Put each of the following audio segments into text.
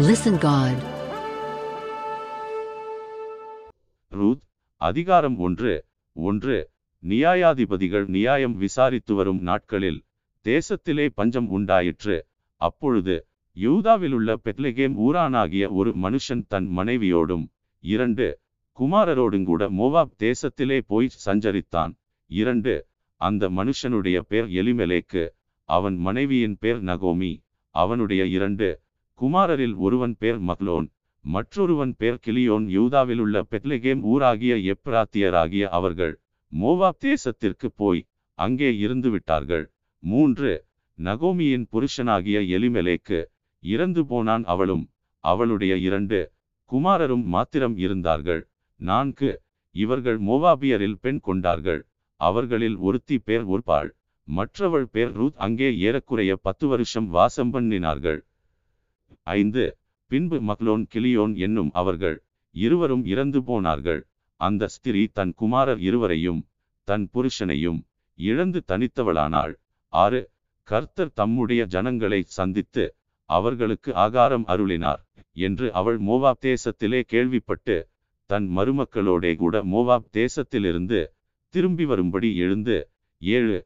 Listen God. Ruth அதிகாரம் ஒன்று ஒன்று நியாயாதிபதிகள் நியாயம் விசாரித்து வரும் நாட்களில் தேசத்திலே பஞ்சம் உண்டாயிற்று அப்பொழுது யூதாவிலுள்ள பெத்லகேம் ஊரானாகிய ஒரு மனுஷன் தன் மனைவியோடும் இரண்டு குமாரரோடும் கூட மோவாப் தேசத்திலே போய் சஞ்சரித்தான் இரண்டு அந்த மனுஷனுடைய பேர் எலிமெலேக்கு அவன் மனைவியின் பேர் நகோமி அவனுடைய இரண்டு குமாரரில் ஒருவன் பேர் மக்லோன் மற்றொருவன் பேர் கிளியோன் யூதாவிலுள்ள பெத்லெகேம் ஊராகிய எப்ராத்தியராகிய அவர்கள் மோவாப் தேசத்திற்கு போய் அங்கே இருந்து விட்டார்கள் மூன்று நகோமியின் புருஷனாகிய எலிமெலேக்கு இறந்து போனான் அவளும் அவளுடைய இரண்டு குமாரரும் மாத்திரம் இருந்தார்கள். நான்கு இவர்கள் மோவாபியரில் பெண் கொண்டார்கள் அவர்களில் ஒருத்தி பேர் ஒருபாள் மற்றவள் பேர் ரூத். அங்கே ஏறக்குறைய பத்து வருஷம் வாசம் பண்ணினார்கள். ஐந்து. பின்பு மக்லோன் கிளியோன் என்னும் அவர்கள் இருவரும் இறந்து போனார்கள். அந்த ஸ்திரீ தன் குமாரர் இருவரையும் தன் புருஷனையும் இழந்து தனித்தவளானாள். ஆறு. கர்த்தர் தம்முடைய ஜனங்களை சந்தித்து அவர்களுக்கு ஆகாரம் அருளினார் என்று அவள் மோவாப் தேசத்திலே கேள்விப்பட்டு தன் மருமக்களோடே கூட மோவாப் தேசத்திலிருந்து திரும்பி வரும்படி எழுந்து ஏழு.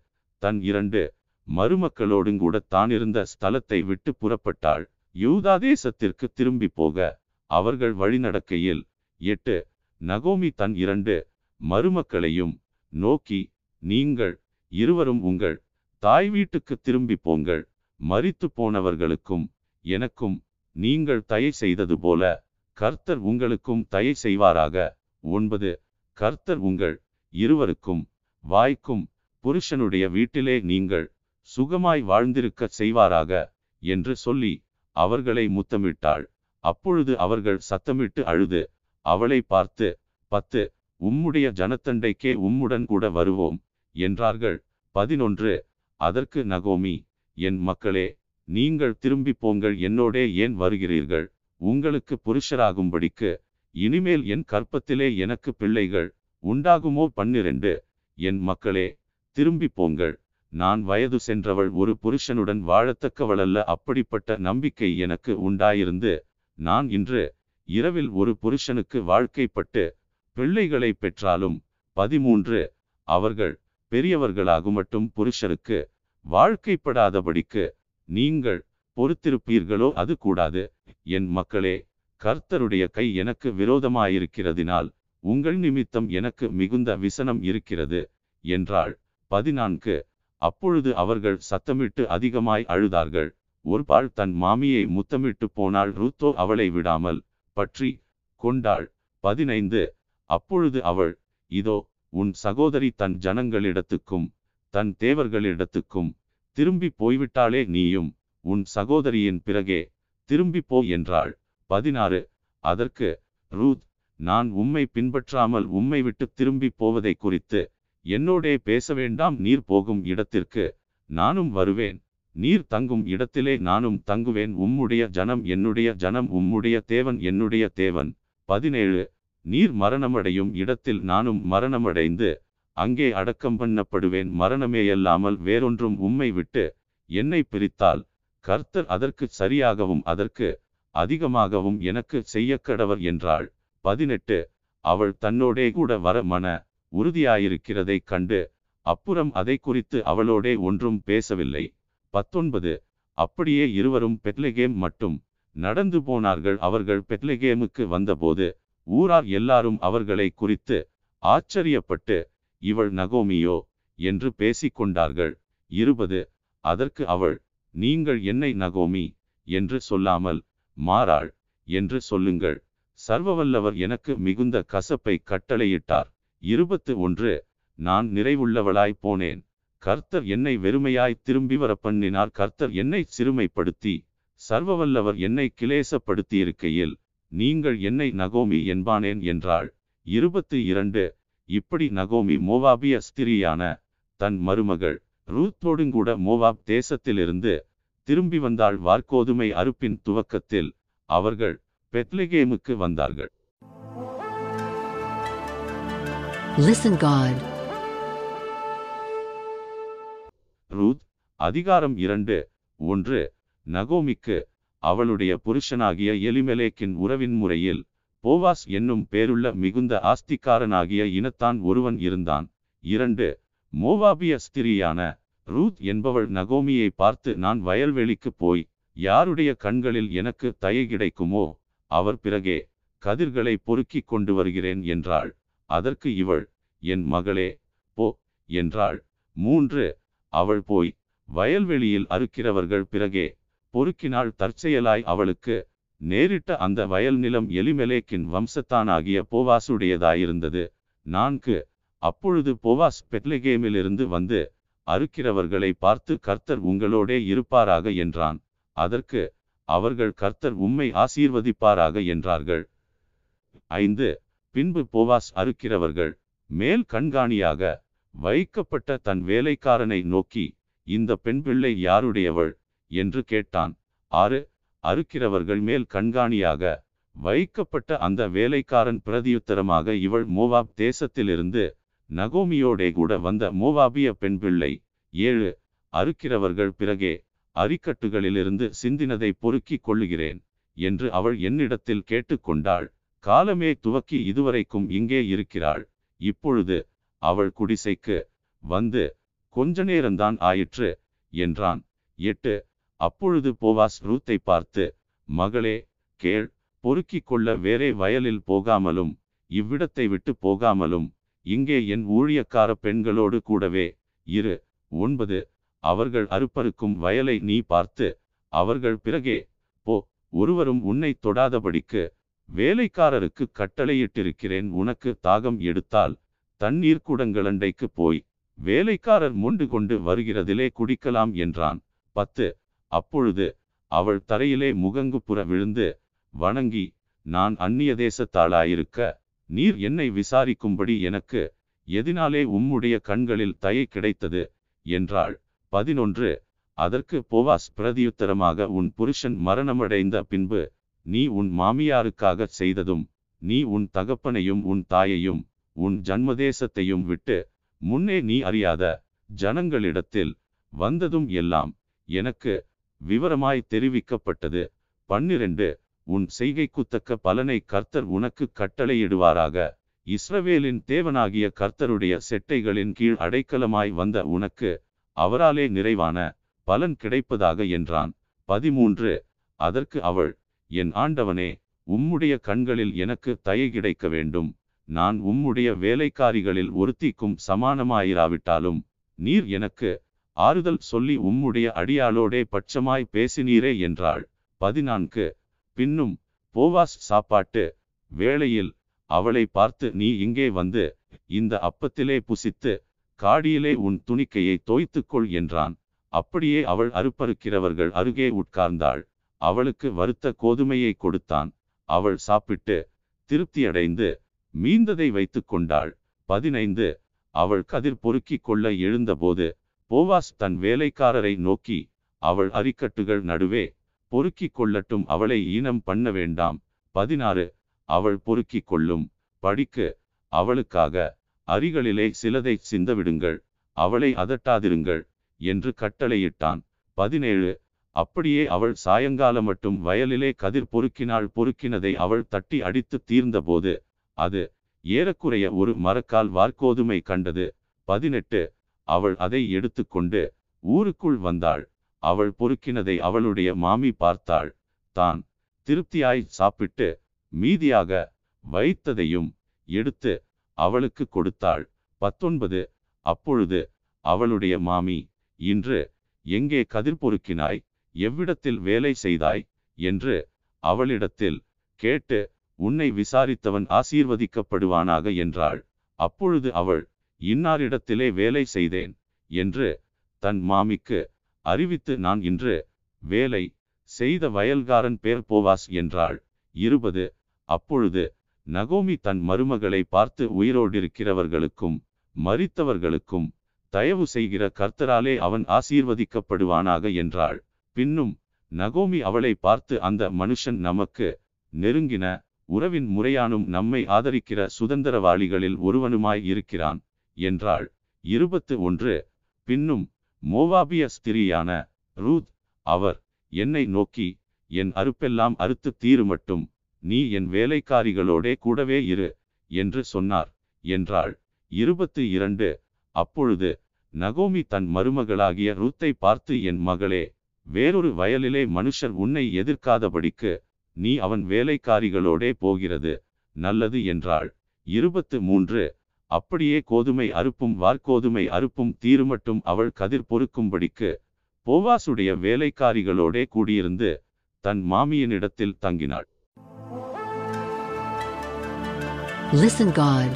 தன் இரண்டு மருமக்களோடுங்கூட தான் இருந்த ஸ்தலத்தை விட்டு புறப்பட்டாள். யூதா தேசத்திற்கு திரும்பி போக அவர்கள் வழிநடக்கையில் எட்டு நகோமி தன் இரண்டு மருமக்களையும் நோக்கி நீங்கள் இருவரும் உங்கள் தாய் வீட்டுக்கு திரும்பி போங்கள் மறித்து போனவர்களுக்கும் எனக்கும் நீங்கள் தயை செய்தது போல கர்த்தர் உங்களுக்கும் தயை செய்வாராக. ஒன்பது கர்த்தர் உங்கள் இருவருக்கும் வாய்க்கும் புருஷனுடைய வீட்டிலே நீங்கள் சுகமாய் வாழ்ந்திருக்க செய்வாராக என்று சொல்லி அவர்களை முத்தமிட்டாள். அப்பொழுது அவர்கள் சத்தமிட்டு அழுது அவளை பார்த்து பத்து உம்முடைய ஜனத்தண்டைக்கே உம்முடன் கூட வருவோம் என்றார்கள். பதினொன்று அதற்கு நகோமி என் மக்களே நீங்கள் திரும்பி போங்கள் என்னோடே ஏன் வருகிறீர்கள்? உங்களுக்கு புருஷராகும்படிக்கு இனிமேல் என் கற்பத்திலே எனக்கு பிள்ளைகள் உண்டாகுமோ பன்னிரண்டு என் மக்களே திரும்பி போங்கள். நான் வயது சென்றவள் ஒரு புருஷனுடன் வாழத்தக்கவளல்ல அப்படிப்பட்ட நம்பிக்கை எனக்கு உண்டாயிருந்து நான் இன்று இரவில் ஒரு புருஷனுக்கு வாழ்க்கைப்பட்டு பிள்ளைகளை பெற்றாலும் பதிமூன்று அவர்கள் பெரியவர்களாகுமட்டும் புருஷனுக்கு வாழ்க்கைப்படாதபடிக்கு நீங்கள் பொறுத்திருப்பீர்களோ அது கூடாது. என் மக்களே கர்த்தருடைய கை எனக்கு விரோதமாயிருக்கிறதினால் உங்கள் நிமித்தம் எனக்கு மிகுந்த விசனம் இருக்கிறது என்றாள். பதினான்கு அப்பொழுது அவர்கள் சத்தமிட்டு அதிகமாய் அழுதார்கள். ஒருபால் தன் மாமியை முத்தமிட்டு போனாள். ரூத்தோ அவளை விடாமல் பற்றி கொண்டாள். பதினைந்து. அப்பொழுது அவள் இதோ உன் சகோதரி தன் ஜனங்களிடத்துக்கும் தன் தேவர்களிடத்துக்கும் திரும்பி போய்விட்டாலே நீயும். உன் சகோதரியின் பிறகே திரும்பி போ என்றாள். பதினாறு. அதற்கு ரூத் நான் உம்மை பின்பற்றாமல் உம்மை விட்டு திரும்பி போவதை குறித்து என்னோடே பேச வேண்டாம் நீர் போகும் இடத்திற்கு நானும் வருவேன். நீர் தங்கும் இடத்திலே நானும் தங்குவேன். உம்முடைய ஜனம் என்னுடைய ஜனம் உம்முடைய தேவன் என்னுடைய தேவன். பதினேழு. நீர் மரணமடையும் இடத்தில் நானும் மரணமடைந்து அங்கே அடக்கம் பண்ணப்படுவேன். மரணமேயல்லாமல் வேறொன்றும் உம்மை விட்டு என்னை பிரித்தால் கர்த்தர் அதற்கு சரியாகவும் அதற்கு அதிகமாகவும் எனக்கு செய்யக்கடவர் என்றாள். பதினெட்டு. அவள் தன்னோடே கூட வர மன உறுதியாயிருக்கிறதைக் கண்டு அப்புறம் அதை குறித்து அவளோடே ஒன்றும் பேசவில்லை. பத்தொன்பது. அப்படியே இருவரும் பெத்லெகேம் மட்டும் நடந்து போனார்கள். அவர்கள் பெத்லெகேமுக்கு வந்தபோது ஊரார் எல்லாரும் அவர்களை குறித்து ஆச்சரியப்பட்டு இவள் நகோமியோ? என்று பேசிக்கொண்டார்கள் இருபது. அதற்கு அவள் நீங்கள் என்னை நகோமி? என்று சொல்லாமல் மாறாள் என்று சொல்லுங்கள். சர்வவல்லவர் எனக்கு மிகுந்த கசப்பை கட்டளையிட்டார். இருபத்து ஒன்று நான் நிறைவுள்ளவளாய் போனேன். கர்த்தர் என்னை வெறுமையாய் திரும்பி வர பண்ணினார் கர்த்தர் என்னை சிறுமைப்படுத்தி சர்வவல்லவர் என்னை கிளேசப்படுத்தியிருக்கையில் நீங்கள் என்னை நகோமி என்பானேன் என்றாள். இருபத்து இரண்டு இப்படி நகோமி மோவாபிய ஸ்திரியான தன் மருமகள் ரூத்தோடுங்கூட மோவாப் தேசத்திலிருந்து திரும்பி வந்தாள். வார்கோதுமை அறுப்பின் துவக்கத்தில் அவர்கள் பெத்லகேமுக்கு வந்தார்கள். Listen God. ரூத் அதிகாரம் இரண்டு ஒன்று. நகோமிக்கு அவளுடைய புருஷனாகிய எலிமெலேக்கின் உறவின் முறையில் போவாஸ் என்னும் பேருள்ள மிகுந்த ஆஸ்திக்காரனாகிய இனத்தான் ஒருவன் இருந்தான். இரண்டு. மோவாபிய ஸ்திரியான ரூத் என்பவள் நகோமியை பார்த்து நான் வயல்வெளிக்கு போய் யாருடைய கண்களில் எனக்கு தயை கிடைக்குமோ அவர் பிறகே கதிர்களை பொறுக்கிக் கொண்டு வருகிறேன் என்றாள். அதற்கு இவள் என் மகளே போ என்றாள். மூன்று அவள் போய் வயல்வெளியில் அறுக்கிறவர்கள் பிறகே பொறுக்கினாள் தற்செயலாய் அவளுக்கு நேரிட்ட அந்த வயல் நிலம் எலிமெலேக்கின் வம்சத்தானாகிய போவாசுடையதாயிருந்தது. நான்கு அப்பொழுது போவாஸ் பெட்லகேமிலிருந்து வந்து அறுக்கிறவர்களை பார்த்து கர்த்தர் உங்களோடே இருப்பாராக என்றான். அதற்கு அவர்கள் கர்த்தர் உம்மை ஆசீர்வதிப்பாராக என்றார்கள். ஐந்து பின்பு போவாஸ் அறுக்கிறவர்கள் மேல் கண்காணியாக வைக்கப்பட்ட தன் வேலைக்காரனை நோக்கி இந்த பெண் பிள்ளை யாருடையவள்? என்று கேட்டான். ஆறு அறுக்கிறவர்கள் மேல் கண்காணியாக வைக்கப்பட்ட அந்த வேலைக்காரன் பிரதியுத்தரமாக இவள் மோவாப் தேசத்திலிருந்து நகோமியோடே கூட வந்த மோவாபிய பெண் பிள்ளை. ஏழு அறுக்கிறவர்கள் பிறகே அரிக்கட்டுகளிலிருந்து சிந்தினதை பொறுக்கிக் கொள்ளுகிறேன் என்று அவள் என்னிடத்தில் கேட்டுக்கொண்டாள் காலமே துவக்கி இதுவரைக்கும் இங்கே இருக்கிறாள். இப்பொழுது அவள் குடிசைக்கு வந்து கொஞ்ச நேரம்தான் ஆயிற்று என்றான். எட்டு அப்பொழுது போவாஸ் ரூத்தை பார்த்து மகளே கேள் பொறுக்கிக் கொள்ள வேறே வயலில் போகாமலும் இவ்விடத்தை விட்டு போகாமலும் இங்கே என் ஊழியக்கார பெண்களோடு கூடவே இரு. ஒன்பது அவர்கள் அறுப்பறுக்கும் வயலை நீ பார்த்து அவர்கள் பிறகே போ. ஒருவரும் உன்னை தொடாதபடிக்கு வேலைக்காரருக்கு கட்டளையிட்டிருக்கிறேன் உனக்கு தாகம் எடுத்தால் தண்ணீர் குடங்களண்டைக்கு போய் வேலைக்காரர் மொண்டு கொண்டு வருகிறதிலே குடிக்கலாம் என்றான். பத்து அப்பொழுது அவள் தரையிலே முகங்குப்புற விழுந்து வணங்கி நான் அந்நிய தேசத்தாளாயிருக்க நீர் என்னை விசாரிக்கும்படி எனக்கு எதினாலே உம்முடைய கண்களில் தயை கிடைத்தது? என்றாள். பதினொன்று அதற்கு போவாஸ் பிரதியுத்தரமாக உன் புருஷன் மரணமடைந்த பின்பு நீ உன் மாமியாருக்காகச் செய்ததும் நீ உன் தகப்பனையும் உன் தாயையும் உன் ஜன்மதேசத்தையும் விட்டு முன்னே நீ அறியாத ஜனங்களிடத்தில் வந்ததும் எல்லாம் எனக்கு விவரமாய் தெரிவிக்கப்பட்டது. பன்னிரண்டு உன் செய்கைக்குத்தக்க பலனை கர்த்தர் உனக்கு கட்டளையிடுவாராக. இஸ்ரவேலின் தேவனாகிய கர்த்தருடைய செட்டைகளின் கீழ் அடைக்கலமாய் வந்த உனக்கு அவராலே நிறைவான பலன் கிடைப்பதாக என்றான். பதிமூன்று அதற்கு அவள் என் ஆண்டவனே உம்முடைய கண்களில் எனக்கு தயை கிடைக்க வேண்டும். நான் உம்முடைய வேலைக்காரிகளில் ஒருத்திக்கும் சமானமாயிராவிட்டாலும் நீர் எனக்கு ஆறுதல் சொல்லி உம்முடைய அடியாளோடே பட்சமாய் பேசினீரே என்றாள். பதினான்கு. பின்னும் போவாஸ் சாப்பாட்டு வேளையில் அவளை பார்த்து நீ இங்கே வந்து இந்த அப்பத்திலே புசித்து காடியிலே உன் துணிக்கையை தோய்த்துக்கொள் என்றான். அப்படியே அவள் அறுப்பறுக்கிறவர்கள் அருகே உட்கார்ந்தாள். அவளுக்கு வறுத்த கோதுமையை கொடுத்தான். அவள் சாப்பிட்டு திருப்தியடைந்து மீந்ததை வைத்துக் கொண்டாள். பதினைந்து. அவள் கதிர் பொறுக்கி கொள்ள எழுந்தபோது போவாஸ் தன் வேலைக்காரரை நோக்கி அவள் அரிக்கட்டுகள் நடுவே பொறுக்கி கொள்ளட்டும் அவளை ஈனம் பண்ண வேண்டாம். பதினாறு. அவள் பொறுக்கி கொள்ளும். படிக்கு. அவளுக்காக அரிகளிலே சிலதை சிந்தவிடுங்கள். அவளை அதட்டாதிருங்கள் என்று கட்டளையிட்டான். பதினேழு. அப்படியே அவள் சாயங்காலம் மட்டும் வயலிலே கதிர் பொறுக்கினாள் பொறுக்கினதை அவள் தட்டி அடித்து தீர்ந்தபோது அது ஏறக்குறைய ஒரு மரக்கால் வார்கோதுமை கண்டது. பதினெட்டு அவள் அதை எடுத்துக்கொண்டு ஊருக்குள் வந்தாள். அவள் பொறுக்கினதை அவளுடைய மாமி பார்த்தாள். தான் திருப்தியாய் சாப்பிட்டு மீதியாக வைத்ததையும் எடுத்து அவளுக்கு கொடுத்தாள். பத்தொன்பது அப்பொழுது அவளுடைய மாமி இன்று எங்கே கதிர் பொறுக்கினாய்? எவ்விடத்தில் வேலை செய்தாய்? என்று அவளிடத்தில் கேட்டு உன்னை விசாரித்தவன் ஆசீர்வதிக்கப்படுவானாக? என்றாள். அப்பொழுது அவள் இன்னாரிடத்திலே வேலை செய்தேன் என்று தன் மாமிக்கு அறிவித்து நான் இன்று வேலை செய்த வயல்காரன் பேர் போவாஸ் என்றாள். இருபது அப்பொழுது நகோமி தன் மருமகளை பார்த்து உயிரோடிருக்கிறவர்களுக்கும் மறித்தவர்களுக்கும் தயவு செய்கிற கர்த்தராலே அவன் ஆசீர்வதிக்கப்படுவானாக? என்றாள். பின்னும் நகோமி அவளை பார்த்து அந்த மனுஷன் நமக்கு நெருங்கின உறவின் முறையானும் நம்மை ஆதரிக்கிற சுதந்திரவாளிகளில் ஒருவனுமாய் இருக்கிறான் என்றாள். இருபத்து ஒன்று. பின்னும் மோவாபிய ஸ்திரியான ரூத் அவர் என்னை நோக்கி என் அறுப்பெல்லாம் அறுத்து தீருமட்டும் நீ என் வேலைக்காரிகளோடே கூடவே இரு என்று சொன்னார் என்றாள். இருபத்து இரண்டு. அப்பொழுது நகோமி தன் மருமகளாகிய ரூத்தை பார்த்து என் மகளே வேறொரு வயலிலே மனுஷர் உன்னை எதிர்க்காதபடிக்கு நீ அவன் வேலைக்காரிகளோடே போகிறது நல்லது என்றாள். இருபத்து மூன்று. அப்படியே கோதுமை அறுப்பும் வார்கோதுமை அறுப்பும் தீருமட்டும் அவள் கதிர் பொறுக்கும்படிக்கு போவாசுடைய வேலைக்காரிகளோடே கூடியிருந்து தன் மாமியனிடத்தில் தங்கினாள். Listen God.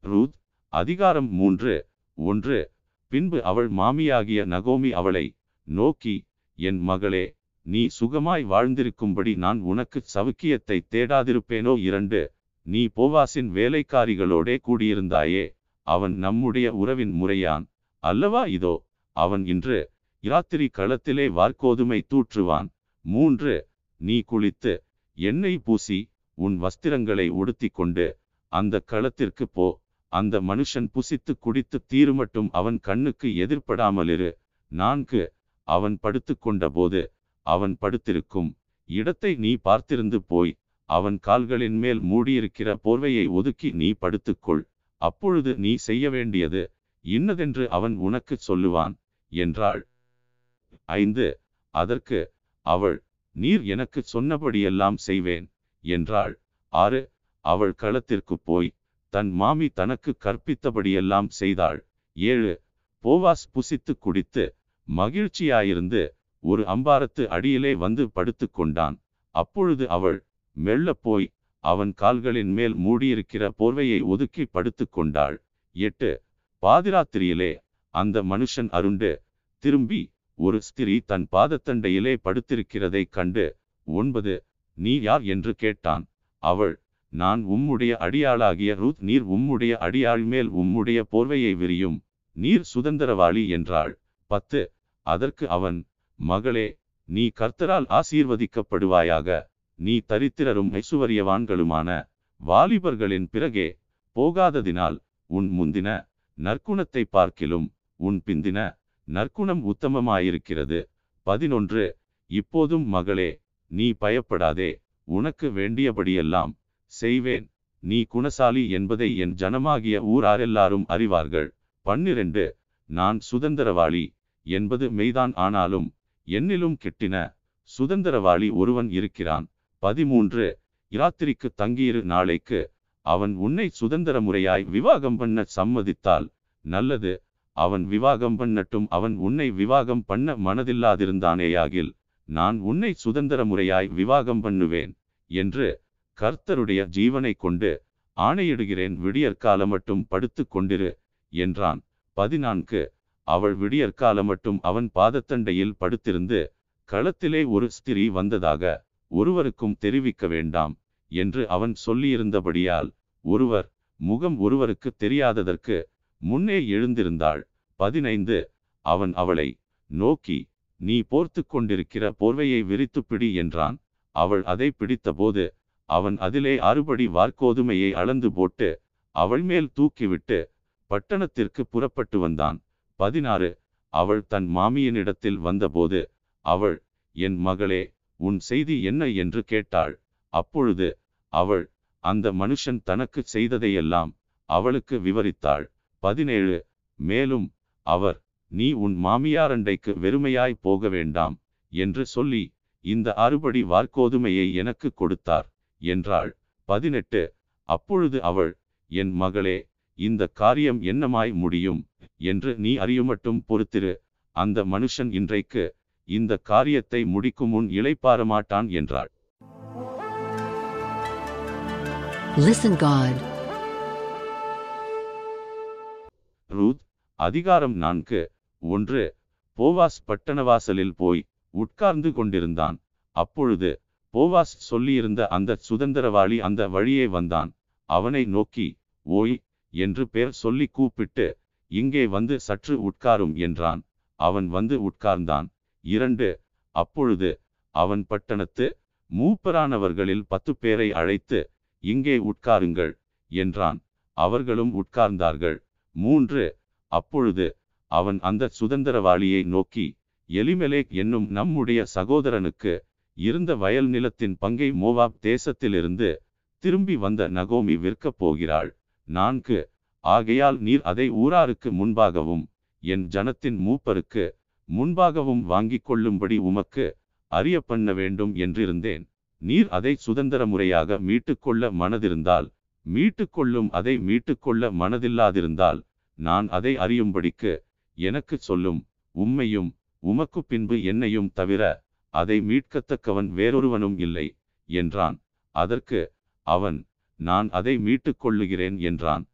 ரூத் அதிகாரம் மூன்று ஒன்று. பின்பு அவள் மாமியாகிய நகோமி அவளை நோக்கி என் மகளே நீ சுகமாய் வாழ்ந்திருக்கும்படி நான் உனக்கு சவுக்கியத்தை தேடாதிருப்பேனோ இரண்டு நீ போவாசின் வேலைக்காரிகளோடே கூடியிருந்தாயே அவன் நம்முடைய உறவின் முறையான் அல்லவா இதோ அவன் இன்று இராத்திரி களத்திலே வார்கோதுமை தூற்றுவான் மூன்று நீ குளித்து எண்ணெய் பூசி உன் வஸ்திரங்களை உடுத்தி கொண்டு அந்த களத்திற்கு போ அந்த மனுஷன் புசித்து குடித்து தீருமட்டும் அவன் கண்ணுக்கு எதிர்ப்படாமலிரு. நான்கு அவன் படுத்துக்கொண்டபோது அவன் படுத்திருக்கும் இடத்தை நீ பார்த்திருந்து போய் அவன் கால்களின் மேல் மூடியிருக்கிற போர்வையை ஒதுக்கி நீ படுத்துக்கொள் அப்பொழுது நீ செய்ய வேண்டியது இன்னதென்று அவன் உனக்குச் சொல்லுவான் என்றாள். ஐந்து அதற்கு அவள் நீர் எனக்கு சொன்னபடியெல்லாம் செய்வேன் என்றாள். ஆறு அவள் களத்திற்கு போய் தன் மாமி தனக்கு கற்பித்தபடியெல்லாம் செய்தாள். ஏழு போவாஸ் புசித்து குடித்து மகிழ்ச்சியாயிருந்து ஒரு அம்பாரத்து அடியிலே வந்து படுத்து கொண்டான். அப்பொழுது அவள் மெல்ல போய் அவன் கால்களின் மேல் மூடியிருக்கிற போர்வையை ஒதுக்கி படுத்து கொண்டாள். எட்டு பாதிராத்திரியிலே அந்த மனுஷன் அருண்டு திரும்பி ஒரு ஸ்திரீ தன் பாதத்தண்டையிலே படுத்திருக்கிறதைக் கண்டு ஒன்பது நீ யார்? என்று கேட்டான். அவள் நான் உம்முடைய அடியாளாகிய ரூத் நீர் உம்முடைய அடியாள் மேல் உம்முடைய போர்வையை விரியும். நீர் சுதந்திரவாளி என்றாள். பத்து அதற்கு அவன் மகளே நீ கர்த்தரால் ஆசீர்வதிக்கப்படுவாயாக. நீ தரித்திரரும் ஐசுவரியவான்களுமான வாலிபர்களின் பிறகே போகாததினால் உன் முந்தின நற்குணத்தை பார்க்கிலும் உன் பிந்தின நற்குணம் உத்தமமாயிருக்கிறது. பதினொன்று இப்போதும் மகளே நீ பயப்படாதே. உனக்கு வேண்டியபடியெல்லாம் செய்வேன். நீ குணசாலி என்பதை என் ஜனமாகிய ஊராரெல்லாரும் அறிவார்கள். பன்னிரண்டு நான் சுதந்திரவாளி என்பது மெய்தான் ஆனாலும் என்னிலும் கெட்டின சுதந்திரவாளி ஒருவன் இருக்கிறான். பதிமூன்று இராத்திரிக்கு தங்கியிரு நாளைக்கு அவன் உன்னை சுதந்திர முறையாய் விவாகம் பண்ண சம்மதித்தால் நல்லது. அவன் விவாகம் பண்ணட்டும் அவன் உன்னை விவாகம் பண்ண மனதில்லாதிருந்தானேயாகில் நான் உன்னை சுதந்திர முறையாய் விவாகம் பண்ணுவேன் என்று கர்த்தருடைய ஜீவனை கொண்டு ஆணையிடுகிறேன் விடியற்காலம் மட்டும் படுத்து கொண்டிரு என்றான். பதினான்கு. அவள் விடியற்காலம் மட்டும் அவன் பாதத்தண்டையில் படுத்திருந்து களத்திலே ஒரு ஸ்திரீ வந்ததாக ஒருவருக்கும் தெரிவிக்க வேண்டாம் என்று அவன் சொல்லியிருந்தபடியால் ஒருவர் முகம் ஒருவருக்கு தெரியாததற்கு முன்னே எழுந்திருந்தாள். பதினைந்து. அவன் அவளை நோக்கி நீ போர்த்து கொண்டிருக்கிற போர்வையை விரித்து பிடி என்றான். அவள் அதை பிடித்தபோது அவன் அதிலே அறுபடி வார்கோதுமையை அளந்து போட்டு அவள் மேல் தூக்கிவிட்டு பட்டணத்திற்கு புறப்பட்டு வந்தான். பதினாறு. அவள் தன் மாமியனிடத்தில் வந்தபோது அவள் என் மகளே உன் செய்தி என்ன என்று கேட்டாள். அப்பொழுது அவள் அந்த மனுஷன் தனக்கு செய்ததையெல்லாம் அவளுக்கு விவரித்தாள். பதினேழு. மேலும் அவர் நீ உன் மாமியாரண்டைக்கு வெறுமையாய் போக வேண்டாம் என்று சொல்லி இந்த அறுபடி வார்கோதுமையை எனக்கு கொடுத்தார். என்றாள். பதினெட்டு. அப்பொழுது அவள் என் மகளே இந்த காரியம் என்னமாய் முடியும்? என்று நீ அறியுமட்டும் பொறுத்திரு. அந்த மனுஷன் இன்றைக்கு இந்த காரியத்தை முடிக்கும் முன் இளைப்பாற மாட்டான் என்றாள். Listen God. ரூத் அதிகாரம் நான்கு. ஒன்று. போவாஸ் பட்டணவாசலில் போய் உட்கார்ந்து கொண்டிருந்தான். அப்பொழுது போவாஸ் சொல்லியிருந்த அந்த சுதந்திரவாளி அந்த வழியே வந்தான். அவனை நோக்கி ஓய் என்று பேர் சொல்லி கூப்பிட்டு இங்கே வந்து சற்று உட்காரும் என்றான். அவன் வந்து உட்கார்ந்தான். இரண்டு அப்பொழுது அவன் பட்டணத்து மூப்பரானவர்களில் பத்து பேரை அழைத்து இங்கே உட்காருங்கள் என்றான். அவர்களும் உட்கார்ந்தார்கள். மூன்று அப்பொழுது அவன் அந்த சுதந்திரவாளியை நோக்கி எலிமெலேக் என்னும் நம்முடைய சகோதரனுக்கு இருந்த வயல் நிலத்தின் பங்கை மோவாப் தேசத்திலிருந்து திரும்பி வந்த நகோமி விற்கப் போகிறாள். நான்கு ஆகையால் நீர் அதை ஊராருக்கு முன்பாகவும் என் ஜனத்தின் மூப்பருக்கு முன்பாகவும் வாங்கிக் கொள்ளும்படி உமக்கு அறிய பண்ண வேண்டும் என்றிருந்தேன். நீர் அதை சுதந்திர முறையாக மீட்டுக்கொள்ள மனதிருந்தால் மீட்டுக்கொள்ளும் அதை மீட்டுக்கொள்ள மனதில்லாதிருந்தால் நான் அதை அறியும்படிக்கு எனக்கு சொல்லும் உம்மையும் உமக்கு பின்பு என்னையும் தவிர அதை மீட்கத்தக்கவன் வேறொருவனும் இல்லை என்றான். அதற்கு அவன் நான் அதை மீட்டுக் கொள்ளுகிறேன் என்றான்.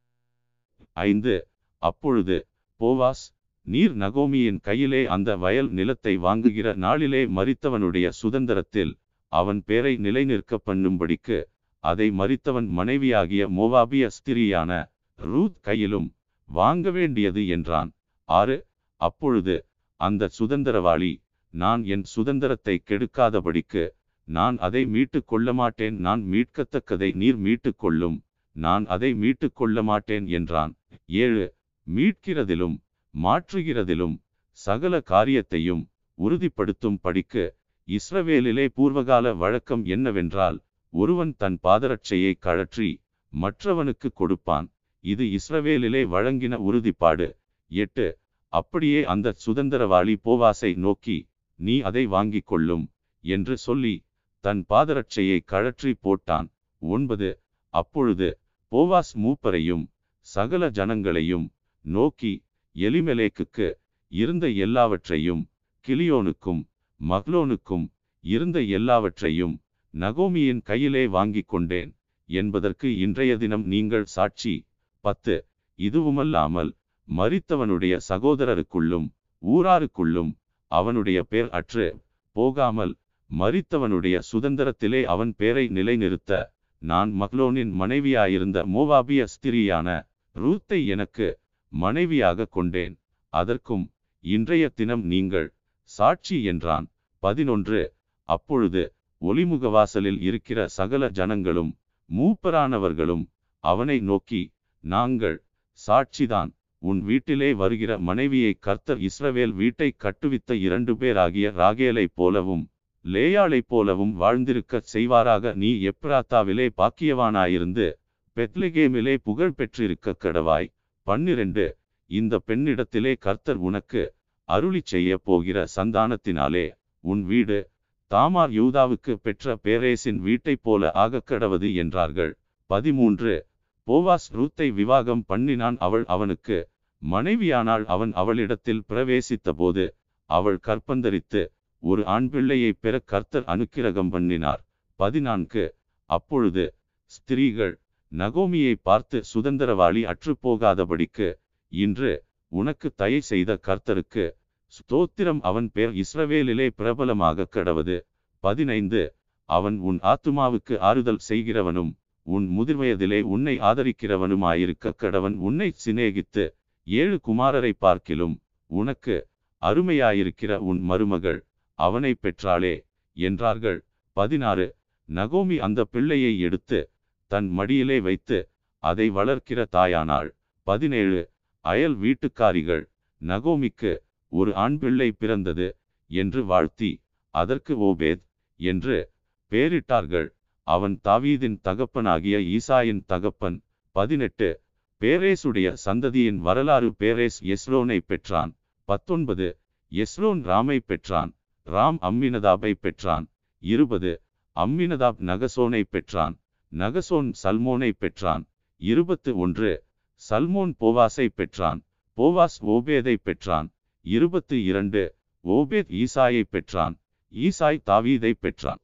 ஐந்து. அப்பொழுது போவாஸ் நீர் நகோமியின் கையிலே அந்த வயல் நிலத்தை வாங்குகிற நாளிலே மறித்தவனுடைய சுதந்திரத்தில் அவன் பேரை நிலைநிற்க பண்ணும்படிக்கு அதை மறித்தவன் மனைவியாகிய மோவாபிய ஸ்திரியான ரூத் கையிலும் வாங்க வேண்டியது என்றான். ஆறு. அப்பொழுது அந்த சுதந்திரவாளி நான் என் சுதந்திரத்தை கெடுக்காதபடிக்கு நான் அதை மீட்டுக் கொள்ள மாட்டேன் நான் மீட்கத்தக்கதை நீர் மீட்டுக் கொள்ளும். நான் அதை மீட்டுக் கொள்ள மாட்டேன் என்றான். ஏழு மீட்கிறதிலும் மாற்றுகிறதிலும் சகல காரியத்தையும் உறுதிப்படுத்தும் படிக்கு இஸ்ரவேலிலே பூர்வகால வழக்கம் என்னவென்றால் ஒருவன் தன் பாதரட்சையை கழற்றி மற்றவனுக்கு கொடுப்பான். இது இஸ்ரவேலிலே வழங்கின உறுதிப்பாடு. எட்டு அப்படியே அந்த சுதந்திரவாளி போவாசை நோக்கி நீ அதை வாங்கிக் கொள்ளும் என்று சொல்லி தன் பாதரட்சையை கழற்றி போட்டான். ஒன்பது. அப்பொழுது போவாஸ் மூப்பரையும் சகல ஜனங்களையும் நோக்கி எலிமெலேக்குக்கு இருந்த எல்லாவற்றையும் கிளியோனுக்கும் மக்லோனுக்கும் இருந்த எல்லாவற்றையும் நகோமியின் கையிலே வாங்கிக் கொண்டேன். என்பதற்கு இன்றைய தினம் நீங்கள் சாட்சி பத்து. இதுவுமல்லாமல் மறித்தவனுடைய சகோதரருக்குள்ளும் ஊராருக்குள்ளும் அவனுடைய பேர் அற்று போகாமல் மறித்தவனுடைய சுதந்திரத்திலே அவன் பேரை நிலைநிறுத்த நான் மக்லோனின் மனைவியாயிருந்த மோவாபிய ஸ்திரியான ரூத்தை எனக்கு மனைவியாக கொண்டேன். அதற்கும் இன்றைய தினம் நீங்கள் சாட்சி என்றான். பதினொன்று அப்பொழுது ஒளிமுகவாசலில் இருக்கிற சகல ஜனங்களும் மூப்பரானவர்களும் அவனை நோக்கி நாங்கள் சாட்சிதான். உன் வீட்டிலே வருகிற மனைவியை கர்த்தர் இஸ்ரவேல் வீட்டை கட்டுவித்த இரண்டு பேராகிய ராகேலைப் போலவும் லேயாளைப் போலவும் வாழ்ந்திருக்கச் செய்வாராக. நீ எப்ராத்தாவிலே பாக்கியவானாயிருந்து பெத்லிகேமிலே புகழ் பெற்றிருக்க கடவாய். பன்னிரண்டு இந்த பெண்ணிடத்திலே கர்த்தர் உனக்கு அருளி செய்ய போகிற சந்தானத்தினாலே உன் வீடு தாமார் யூதாவுக்கு பெற்ற பேரேசின் வீட்டைப் போல ஆகக்கடவது என்றார்கள். பதிமூன்று போவாஸ் ரூத்தை விவாகம் பண்ணினான் அவள் அவனுக்கு மனைவியானால் அவன் அவளிடத்தில் பிரவேசித்த போது அவள் கற்பந்தரித்து ஒரு ஆண் பிள்ளையை பெற கர்த்தர் அனுக்கிரகம் பண்ணினார். பதினான்கு. அப்பொழுது ஸ்திரீகள் நகோமியை பார்த்து சுதந்திரவாளி அற்றுப்போகாதபடிக்கு இன்று உனக்கு தயை செய்த கர்த்தருக்கு ஸ்தோத்திரம் அவன் பேர் இஸ்ரவேலிலே பிரபலமாக கடவது. பதினைந்து. அவன் உன் ஆத்துமாவுக்கு ஆறுதல் செய்கிறவனும் உன் முதிர்வயதிலே உன்னை ஆதரிக்கிறவனுமாயிருக்க கடவன் உன்னை சிநேகித்து ஏழு குமாரரை பார்க்கிலும் உனக்கு அருமையாயிருக்கிற உன் மருமகள் அவனை பெற்றாளே என்றார்கள். பதினாறு. நகோமி அந்த பிள்ளையை எடுத்து தன் மடியிலே வைத்து அதை வளர்க்கிற தாயானாள். பதினேழு. அயல் வீட்டுக்காரிகள் நகோமிக்கு ஒரு ஆண் பிள்ளை பிறந்தது என்று வாழ்த்தி அதற்கு ஓபேத் என்று பேரிட்டார்கள். அவன் தாவீதின் தகப்பனாகிய ஈசாயின் தகப்பன். பதினெட்டு. பேரேசுடைய சந்ததியின் வரலாறு பேரேஸ் எஸ்ரோனை பெற்றான். பத்தொன்பது. எஸ்ரோன் ராமை பெற்றான். ராம் அம்மினதாபை பெற்றான். இருபது. அம்மினதாப் நகசோனை பெற்றான். நகசோன் சல்மோனை பெற்றான். இருபத்து ஒன்று சல்மோன் போவாஸை பெற்றான். போவாஸ் ஓபேதை பெற்றான். இருபத்து இரண்டு. ஓபேத் ஈசாயை பெற்றான். ஈசாய் தாவீதை பெற்றான்.